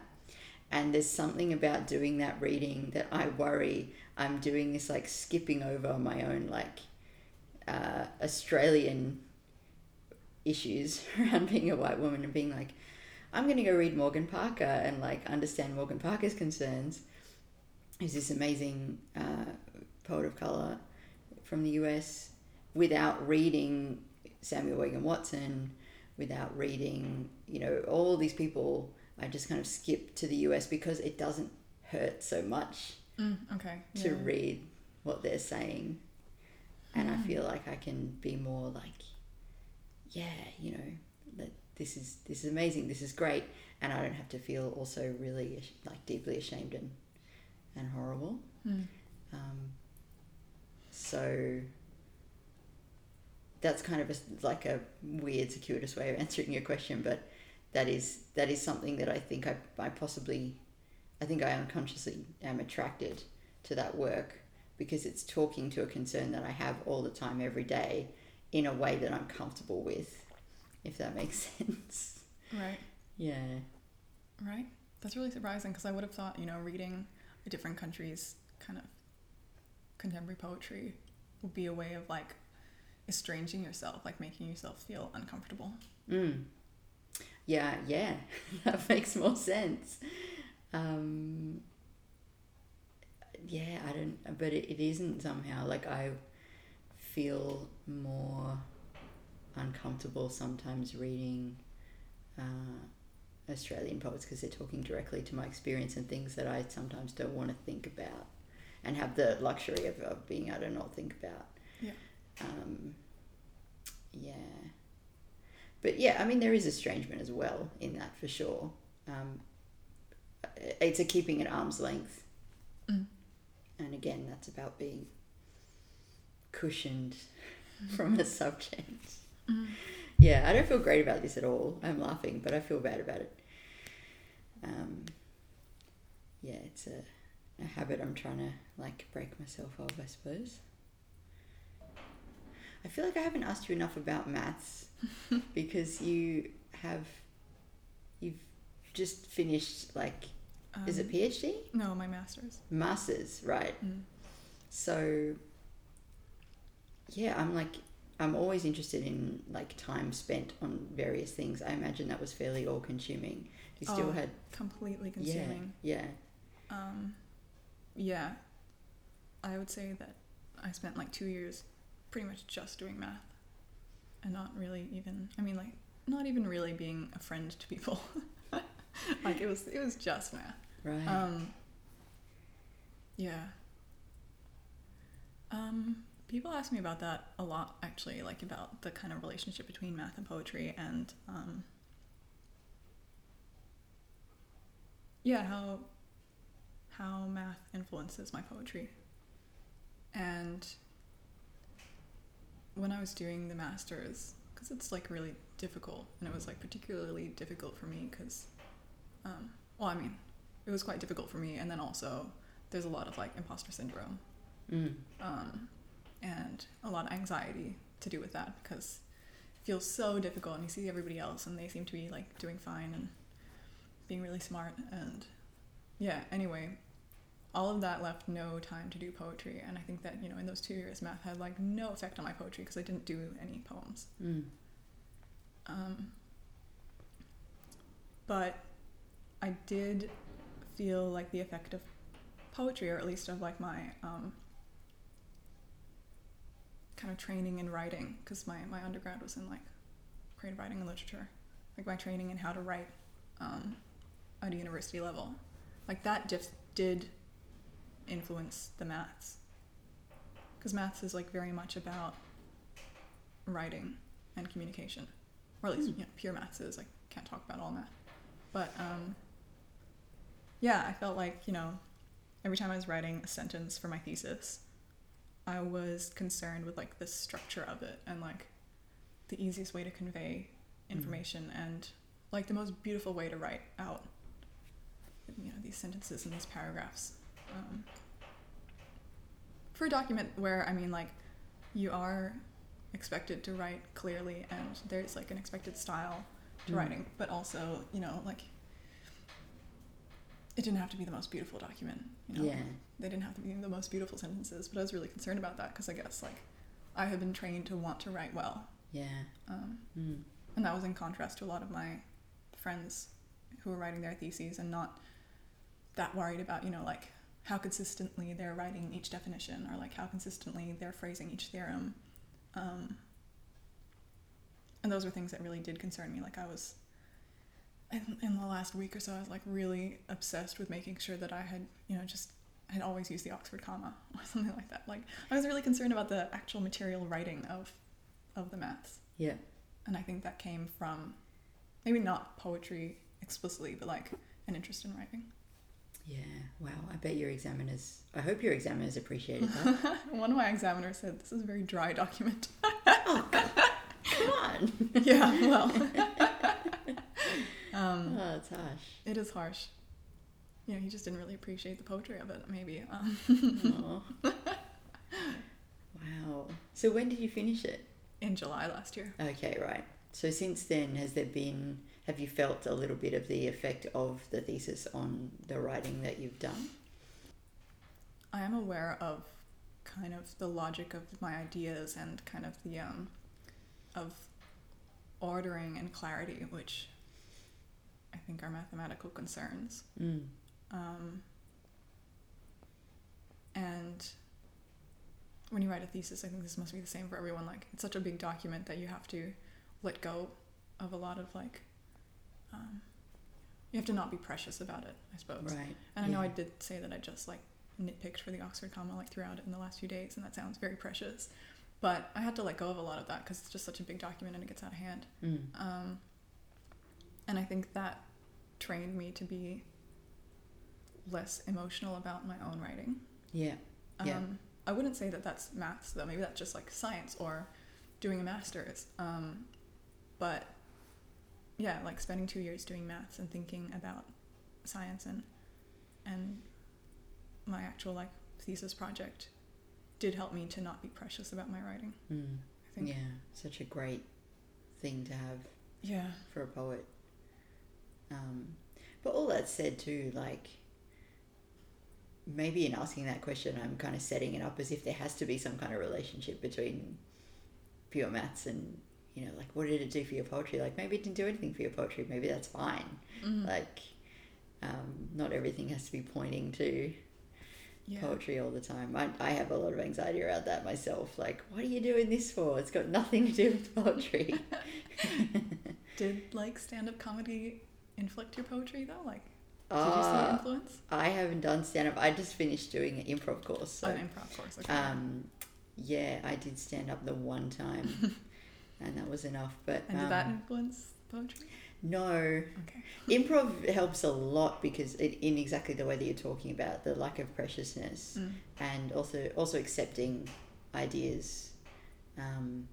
And there's something about doing that reading that I worry I'm doing this like skipping over my own like uh, Australian issues around being a white woman and being like, I'm going to go read Morgan Parker and like understand Morgan Parker's concerns. Who's this amazing uh, poet of color from the US without reading Samuel Wagan Watson, without reading, you know, all these people. I just kind of skip to the US because it doesn't hurt so much Mm, okay. to yeah. read what they're saying. And I Mm. feel like I can be more like, yeah, you know, that this is this is amazing, this is great, and I don't have to feel also really like deeply ashamed and and horrible. Mm. Um, so that's kind of a, like a weird circuitous way of answering your question, but that is that is something that I think I, I possibly I think I unconsciously am attracted to that work because it's talking to a concern that I have all the time every day in a way that I'm comfortable with if that makes sense Right. yeah Right. That's really surprising because I would have thought, you know, reading a different country's kind of contemporary poetry would be a way of like estranging yourself, like making yourself feel uncomfortable. mm. Yeah yeah that makes more sense um yeah I don't but it, it isn't somehow like I feel more uncomfortable sometimes reading uh, Australian poets because they're talking directly to my experience and things that I sometimes don't want to think about and have the luxury of, of being able to not think about. Yeah. Um, yeah. But yeah, I mean, there is estrangement as well in that for sure. Um, it's a keeping at arm's length. Mm. And again, that's about being cushioned from a subject. Mm. Yeah, I don't feel great about this at all. I'm laughing, but I feel bad about it. Um, yeah, it's a, a habit I'm trying to like break myself of, I suppose. I feel like I haven't asked you enough about maths because you have, you've just finished like, is it Um, PhD? No, my master's. Masters, right? Mm. So, yeah, I'm like, I'm always interested in like time spent on various things. I imagine that was fairly all consuming. You still Oh, had, Completely consuming. yeah, yeah, Um, yeah. I would say that I spent like two years pretty much just doing math and not really even, I mean, like, not even really being a friend to people. like, it was, it was just math. right. Um, yeah. Um, people ask me about that a lot, actually, like about the kind of relationship between math and poetry, and um, yeah, how how math influences my poetry. And when I was doing the masters, because it's like really difficult, and it was like particularly difficult for me because, um, well, I mean, it was quite difficult for me and then also there's a lot of like imposter syndrome. Mm, um, and a lot of anxiety to do with that because it feels so difficult and you see everybody else and they seem to be like doing fine and being really smart and yeah anyway all of that left no time to do poetry and i think that you know in those two years math had like no effect on my poetry because i didn't do any poems. Mm, um, but I did feel like the effect of poetry, or at least of like my um, kind of training in writing, because my, my undergrad was in like creative writing and literature, like my training in how to write um, at a university level. Like that just did influence the maths. Because maths is like very much about writing and communication or at least you know, pure maths is. I can't talk about all math, but um, yeah, I felt like you know, every time I was writing a sentence for my thesis, I was concerned with like the structure of it and like the easiest way to convey information and like the most beautiful way to write out you know these sentences and these paragraphs um, for a document where I mean like you are expected to write clearly and there's like an expected style to Mm. writing but also you know like it didn't have to be the most beautiful document you know? Yeah, they didn't have to be the most beautiful sentences but i was really concerned about that because i guess like i have been trained to want to write well. Yeah, um, mm, and that was in contrast to a lot of my friends who were writing their theses and not that worried about you know like how consistently they're writing each definition or like how consistently they're phrasing each theorem um, and those were things that really did concern me. Like i was in, in the last week or so i was like really obsessed with making sure that i had you know just had always used the oxford comma or something like that. Like i was really concerned about the actual material writing of of the maths. Yeah, and I think that came from maybe not poetry explicitly, but like an interest in writing. Yeah. Wow, I bet your examiners. I hope your examiners appreciated that. One of my examiners said, This is a very dry document. oh, God. come on. yeah, well, Um, oh, it's harsh. it is harsh. You know, he just didn't really appreciate the poetry of it. Maybe. Um, wow. So when did you finish it? in July last year. Okay, right. So since then, has there been? Have you felt a little bit of the effect of the thesis on the writing that you've done? I am aware of kind of the logic of my ideas and kind of the um of ordering and clarity, which I think are mathematical concerns. Mm. Um, and when you write a thesis, I think this must be the same for everyone. Like, it's such a big document that you have to let go of a lot of like. Um, you have to not be precious about it, I suppose. Right. And I know I did say that I just like nitpicked for the Oxford comma like throughout it in the last few days, and that sounds very precious. But I had to let go of a lot of that because it's just such a big document and it gets out of hand. Mm. Um, and I think that trained me to be less emotional about my own writing. Yeah. Um, Yeah. I wouldn't say that that's maths though. Maybe that's just like science or doing a master's. Um, but yeah, like spending two years doing maths and thinking about science and and my actual like thesis project did help me to not be precious about my writing. Mm. I think. Yeah. Such a great thing to have Yeah. for a poet. Um, but all that said, too, like maybe in asking that question, I'm kind of setting it up as if there has to be some kind of relationship between pure maths and you know, like what did it do for your poetry? Like maybe it didn't do anything for your poetry. Maybe that's fine. Mhm. Like um, not everything has to be pointing to yeah. poetry all the time. I, I have a lot of anxiety around that myself. Like, what are you doing this for? It's got nothing to do with poetry. Did like stand up comedy inflict your poetry though? Like, did you see Ah, influence? I haven't done stand up. I just finished doing an improv course. So, oh, an improv course. Okay. um, yeah, I did stand up the one time, and that was enough. But and did that um, influence poetry? no, Okay. improv helps a lot because it, in exactly the way that you're talking about the lack of preciousness Mm. and also also accepting ideas um,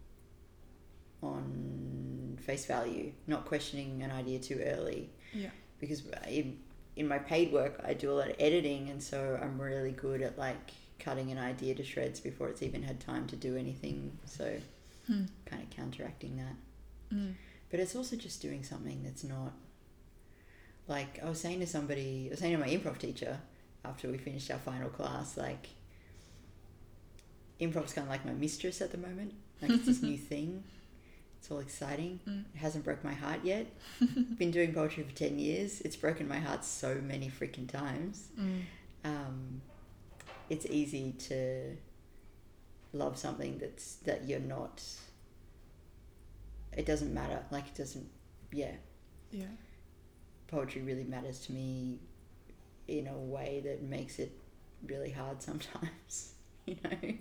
on face value, not questioning an idea too early. Yeah. because in, in my paid work I do a lot of editing and so I'm really good at like cutting an idea to shreds before it's even had time to do anything so Hmm. kind of counteracting that Mm. but it's also just doing something that's not like I was saying to somebody I was saying to my improv teacher after we finished our final class like improv's kind of like my mistress at the moment like it's this new thing it's all exciting Mm. it hasn't broke my heart yet been doing poetry for 10 years it's broken my heart so many freaking times Mm. um, it's easy to love something that's that you're not it doesn't matter like it doesn't yeah Yeah. poetry really matters to me in a way that makes it really hard sometimes you know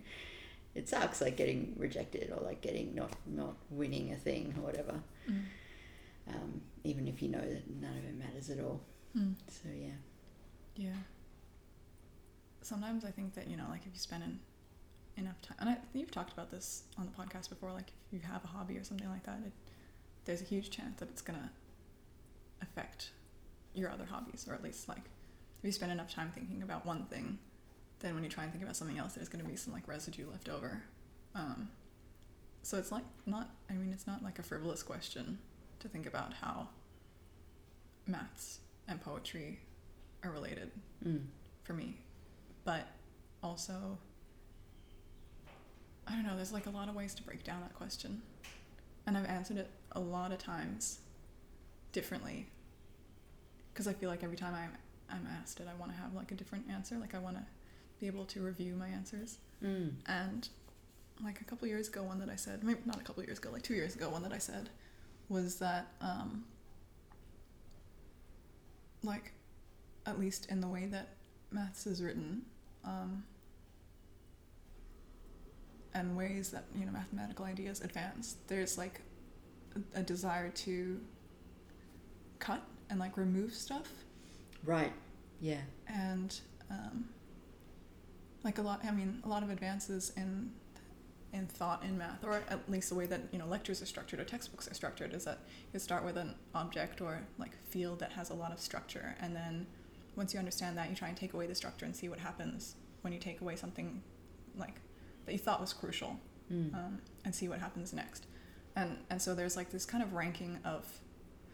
it sucks like getting rejected or like getting not not winning a thing or whatever Mm. um, even if you know that none of it matters at all Mm. so yeah Yeah. Sometimes I think that, you know, like if you spend en- enough time, and I think you've talked about this on the podcast before, like if you have a hobby or something like that, it, there's a huge chance that it's going to affect your other hobbies, or at least like if you spend enough time thinking about one thing, then when you try and think about something else, there's going to be some like residue left over. Um, so it's like not, I mean, it's not like a frivolous question to think about how maths and poetry are related mm. for me. But also, I don't know, there's like a lot of ways to break down that question. And I've answered it a lot of times differently. Because I feel like every time I'm, I'm asked it, I want to have like a different answer. Like I want to be able to review my answers. Mm. And like a couple years ago, one that I said, maybe not a couple years ago, like two years ago, one that I said was that, um, like, at least in the way that maths is written, um, and ways that you know mathematical ideas advance, there's like a, a desire to cut and like remove stuff. Right. Yeah. And um, like a lot i mean a lot of advances in in thought in math, or at least the way that you know lectures are structured or textbooks are structured, is that you start with an object or like field that has a lot of structure, and then once you understand that, you try and take away the structure and see what happens when you take away something like that you thought was crucial, Mm. um, and see what happens next. And and so there's like this kind of ranking of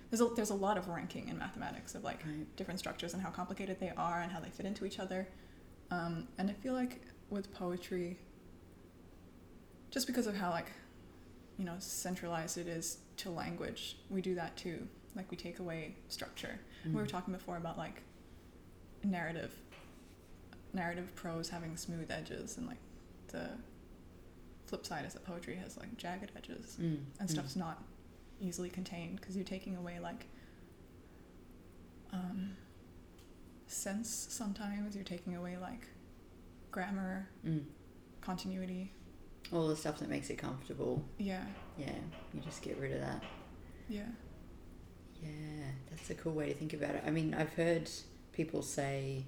there's a, there's a lot of ranking in mathematics of like Right. different structures and how complicated they are and how they fit into each other. Um, and I feel like with poetry, just because of how like, you know, centralized it is to language, we do that too. Like we take away structure. We were Mm. talking before about like narrative, narrative prose having smooth edges, and like the flip side is that poetry has like jagged edges Mm. and Mm. stuff's not easily contained because you're taking away like um, sense sometimes you're taking away like grammar Mm. continuity All the stuff that makes it comfortable. yeah Yeah, you just get rid of that. yeah Yeah, that's a cool way to think about it. I mean, I've heard people say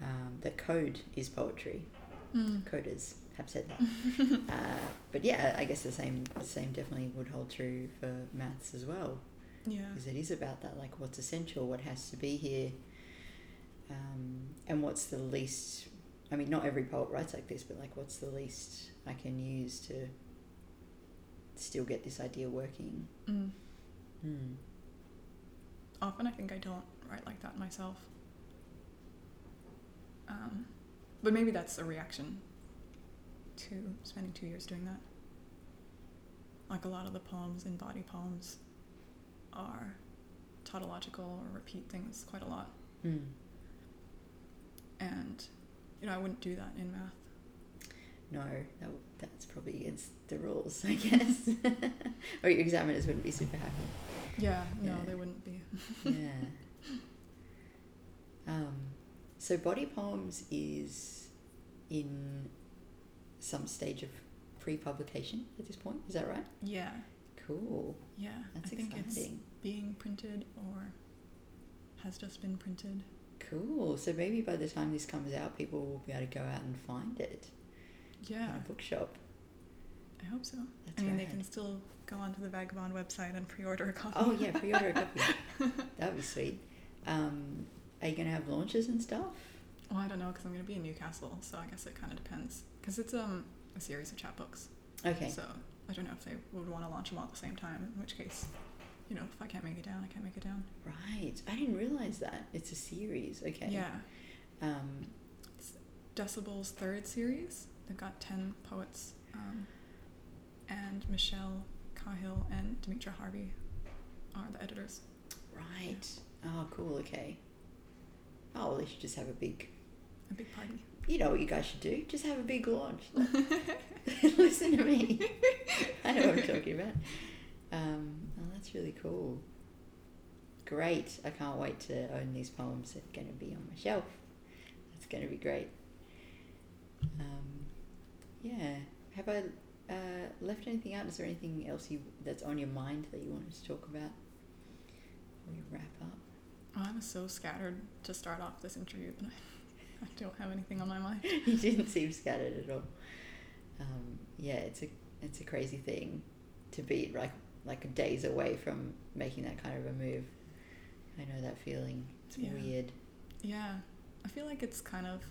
um, that code is poetry. Mm. Coders have said that. uh, but yeah, I guess the same the same definitely would hold true for maths as well, yeah because it is about that, like what's essential, what has to be here, um, and what's the least. I mean, not every poet writes like this, but like, what's the least I can use to still get this idea working? mm. Hmm. often i think i don't write like that myself um, but maybe that's a reaction to spending two years doing that like a lot of the poems in body poems are tautological or repeat things quite a lot Hmm. and you know i wouldn't do that in math No, that, that's probably against the rules, I guess. or your examiners wouldn't be super happy. yeah no Yeah. they wouldn't be Yeah. um, so body poems is in some stage of pre-publication at this point. Is that right? yeah Cool. yeah That's i think it's exciting. being printed or has just been printed Cool. So maybe by the time this comes out, people will be able to go out and find it yeah in a bookshop. i hope so That's i mean rad. they can still go onto the vagabond website and pre-order a copy Oh yeah, pre-order a copy. that would be sweet. Um, are you gonna have launches and stuff? Well, I don't know because I'm going to be in Newcastle, so I guess it kind of depends. Because it's um a series of chapbooks, Okay. so I don't know if they would want to launch them all at the same time. In which case, you know, if I can't make it down, I can't make it down. Right. I didn't realize that. It's a series. Okay. Yeah, Um, Decibel's third series. They've got ten poets, um, and Michelle Cahill and Dimitra Harvey are the editors. right. Oh, cool. Okay. Oh, well, they should just have a big. A big party. You know what you guys should do? Just have a big launch. Listen to me. I know what I'm talking about. Um, oh, that's really cool. Great. I can't wait to own these poems. They're going to be on my shelf. That's going to be great. Um, yeah. Have I uh, left anything out? Is there anything else you that's on your mind that you wanted to talk about before we wrap up? I'm so scattered to start off this interview, but I, I don't have anything on my mind. you didn't seem scattered at all. Um, yeah, it's a it's a crazy thing to be like like days away from making that kind of a move. I know that feeling. It's Yeah. weird. Yeah, I feel like it's kind of.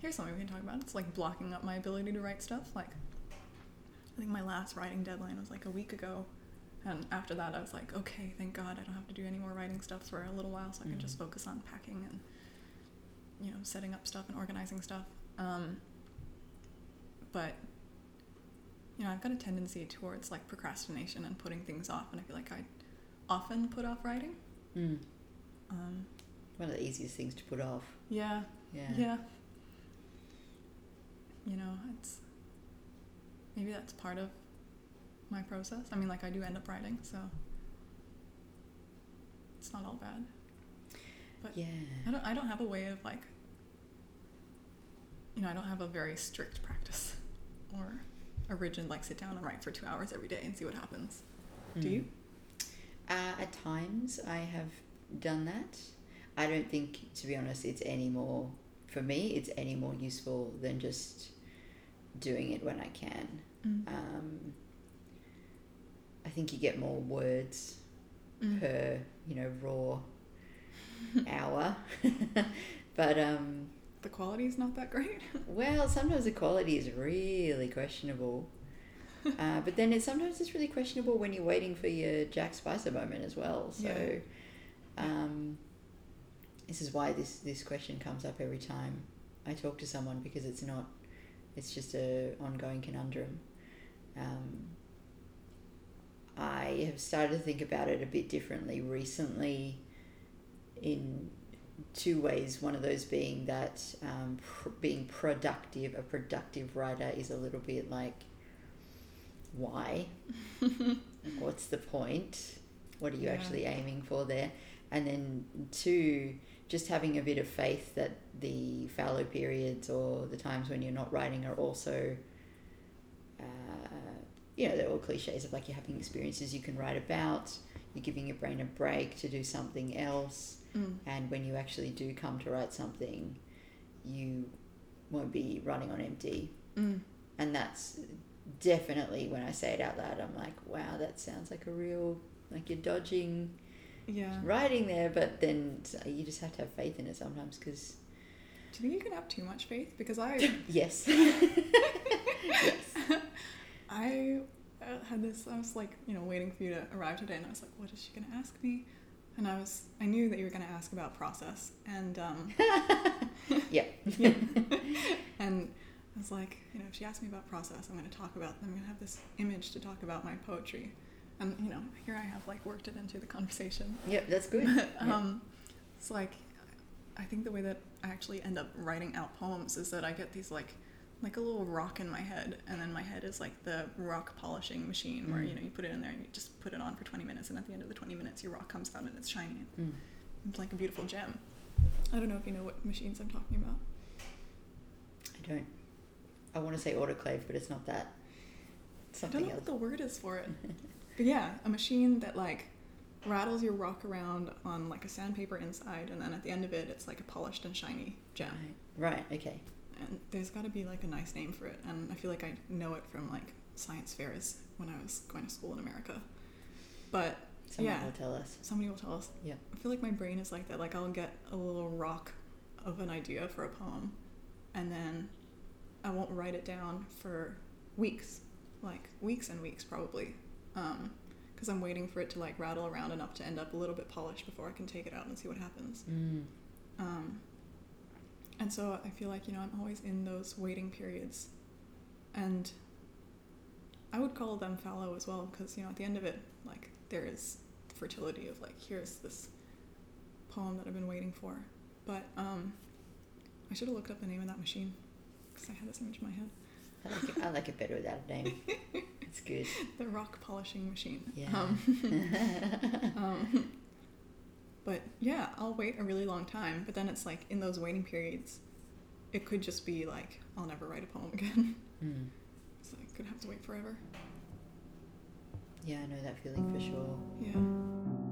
Here's something we can talk about. It's like blocking up my ability to write stuff. Like, I think my last writing deadline was like a week ago, and after that, I was like, okay, thank God, I don't have to do any more writing stuff for a little while, so I can just Mhm. focus on packing and, you know, setting up stuff and organizing stuff. Um, but, you know, I've got a tendency towards like procrastination and putting things off, and I feel like I often put off writing. Mm. Um, One of the easiest things to put off. yeah, Yeah. Yeah. You know, it's maybe that's part of my process. I mean, like I do end up writing, so it's not all bad. But Yeah. I don't I don't have a way of like you know, I don't have a very strict practice or a rigid like sit down and write for 2 hours every day and see what happens. Do Mm. you? Uh, at times, I have done that. I don't think, to be honest, it's any more for me. It's any more useful than just doing it when I can. Mm. Um, I think you get more words Mm. per you know raw hour, but um, The quality is not that great. well, sometimes the quality is really questionable. Uh, but then it's sometimes it's really questionable when you're waiting for your Jack Spicer moment as well. So, Yeah. um, this is why this this question comes up every time I talk to someone because it's not, it's just a ongoing conundrum. Um, I have started to think about it a bit differently recently, in two ways. One of those being that um, pr- being productive, a productive writer is a little bit like, why? What's the point? What are you Yeah. actually aiming for there? And then two, just having a bit of faith that the fallow periods or the times when you're not writing are also, you know, they're all cliches of like you're having experiences you can write about, you're giving your brain a break to do something else Mm. and when you actually do come to write something you won't be running on empty Mm. and that's definitely when i say it out loud i'm like wow that sounds like a real like you're dodging Yeah. writing there but then you just have to have faith in it sometimes because Do you think you can have too much faith? Because I yes I uh, had this. I was like, you know, waiting for you to arrive today, and I was like, what is she gonna ask me? And I was, I knew that you were gonna ask about process, and um, yeah and I was like, you know, if she asks me about process, I'm gonna talk about. I'm gonna have this image to talk about my poetry, and you know, here I have like worked it into the conversation. yep that's good But, Yeah. um, it's like I think the way that I actually end up writing out poems is that I get these like like a little rock in my head, and then my head is like the rock polishing machine where Mm. you know you put it in there and you just put it on for 20 minutes, and at the end of the 20 minutes, your rock comes out and it's shiny. Mm. It's like a beautiful gem. I don't know if you know what machines I'm talking about. i don't i want to say autoclave but it's not that It's I don't know else what the word is for it. But yeah, a machine that like rattles your rock around on like a sandpaper inside, and then at the end of it, it's like a polished and shiny gem. right right okay And there's got to be like a nice name for it, and I feel like I know it from like science fairs when I was going to school in America. But someone Yeah. will tell us somebody will tell us. Yeah. I feel like my brain is like that. Like I'll get a little rock of an idea for a poem, and then I won't write it down for weeks, like weeks and weeks probably, because I'm waiting for it to like rattle around enough to end up a little bit polished before I can take it out and see what happens. mm. Um, and so I feel like, you know, I'm always in those waiting periods. And I would call them fallow as well because, you know, at the end of it, like, there is the fertility of, like, here's this poem that I've been waiting for. But um, I should have looked up the name of that machine because I had this image in my head. I like it, I like it better without a name it's good The rock polishing machine. Yeah. Um, um, but yeah, I'll wait a really long time. But then it's like in those waiting periods, it could just be like I'll never write a poem again. mm. so I could have to wait forever. Yeah, I know that feeling for sure. Yeah.